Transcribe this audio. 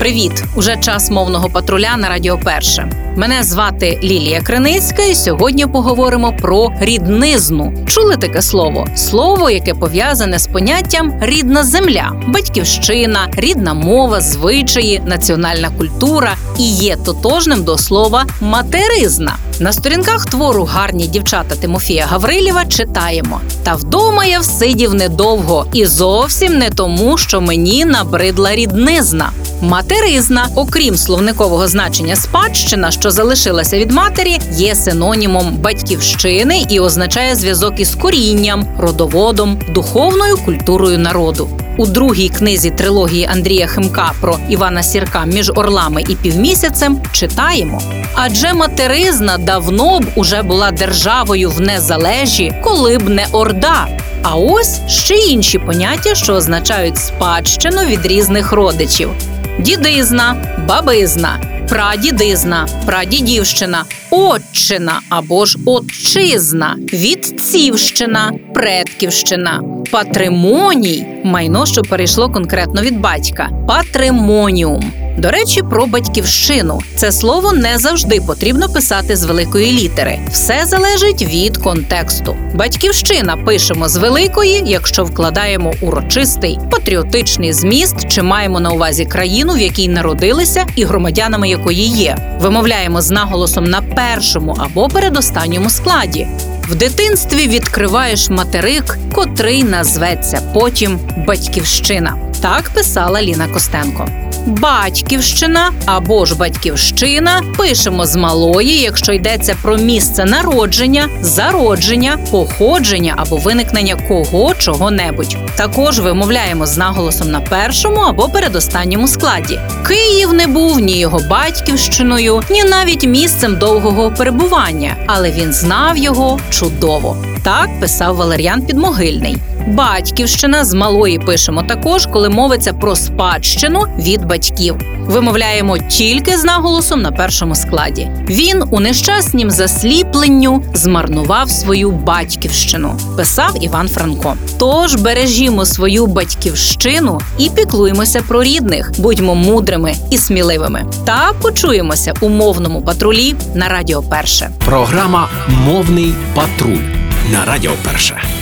Привіт! Уже час мовного патруля на Радіо Перше. Мене звати Лілія Криницька, і сьогодні поговоримо про ріднизну. Чули таке слово? Слово, яке пов'язане з поняттям рідна земля, батьківщина, рідна мова, звичаї, національна культура і є тотожним до слова материзна. На сторінках твору гарні дівчата Тимофія Гаврилєва читаємо: Та вдома я всидів недовго, і зовсім не тому, що мені набридла ріднизна. Материзна, окрім словникового значення спадщина, що залишилася від матері, є синонімом батьківщини і означає зв'язок із корінням, родоводом, духовною культурою народу. У другій книзі трилогії Андрія Химка про Івана Сірка між орлами і півмісяцем читаємо. Адже материзна давно б уже була державою в незалежі, коли б не орда. А ось ще інші поняття, що означають спадщину від різних родичів: дідизна, бабизна, прадідизна, прадідівщина, отчина або ж отчизна, відцівщина, предківщина, патримоній майно, що перейшло конкретно від батька, патримоніум. До речі, про батьківщину це слово не завжди потрібно писати з великої літери. Все залежить від контексту. Батьківщина пишемо з великої, якщо вкладаємо урочистий патріотичний зміст, чи маємо на увазі країну, в якій народилися, і громадянами якої є. Вимовляємо з наголосом на першому або передостанньому складі. В дитинстві відкриваєш материк, котрий назветься потім батьківщина. Так писала Ліна Костенко. Батьківщина або ж батьківщина пишемо з малої, якщо йдеться про місце народження, зародження, походження або виникнення кого чого-небудь. Також вимовляємо з наголосом на першому або передостанньому складі. Київ не був ні його батьківщиною, ні навіть місцем довгого перебування, але він знав його чудово. Так писав Валер'ян Підмогильний. Батьківщина з малої пишемо також, коли мовиться про спадщину від батьків. Вимовляємо тільки з наголосом на першому складі. Він у нещаснім засліпленню змарнував свою батьківщину, писав Іван Франко. Тож бережімо свою батьківщину і піклуємося про рідних, будьмо мудрими і сміливими. Та почуємося у мовному патрулі на Радіо Перше. Програма Мовний патруль на Радіо Перше.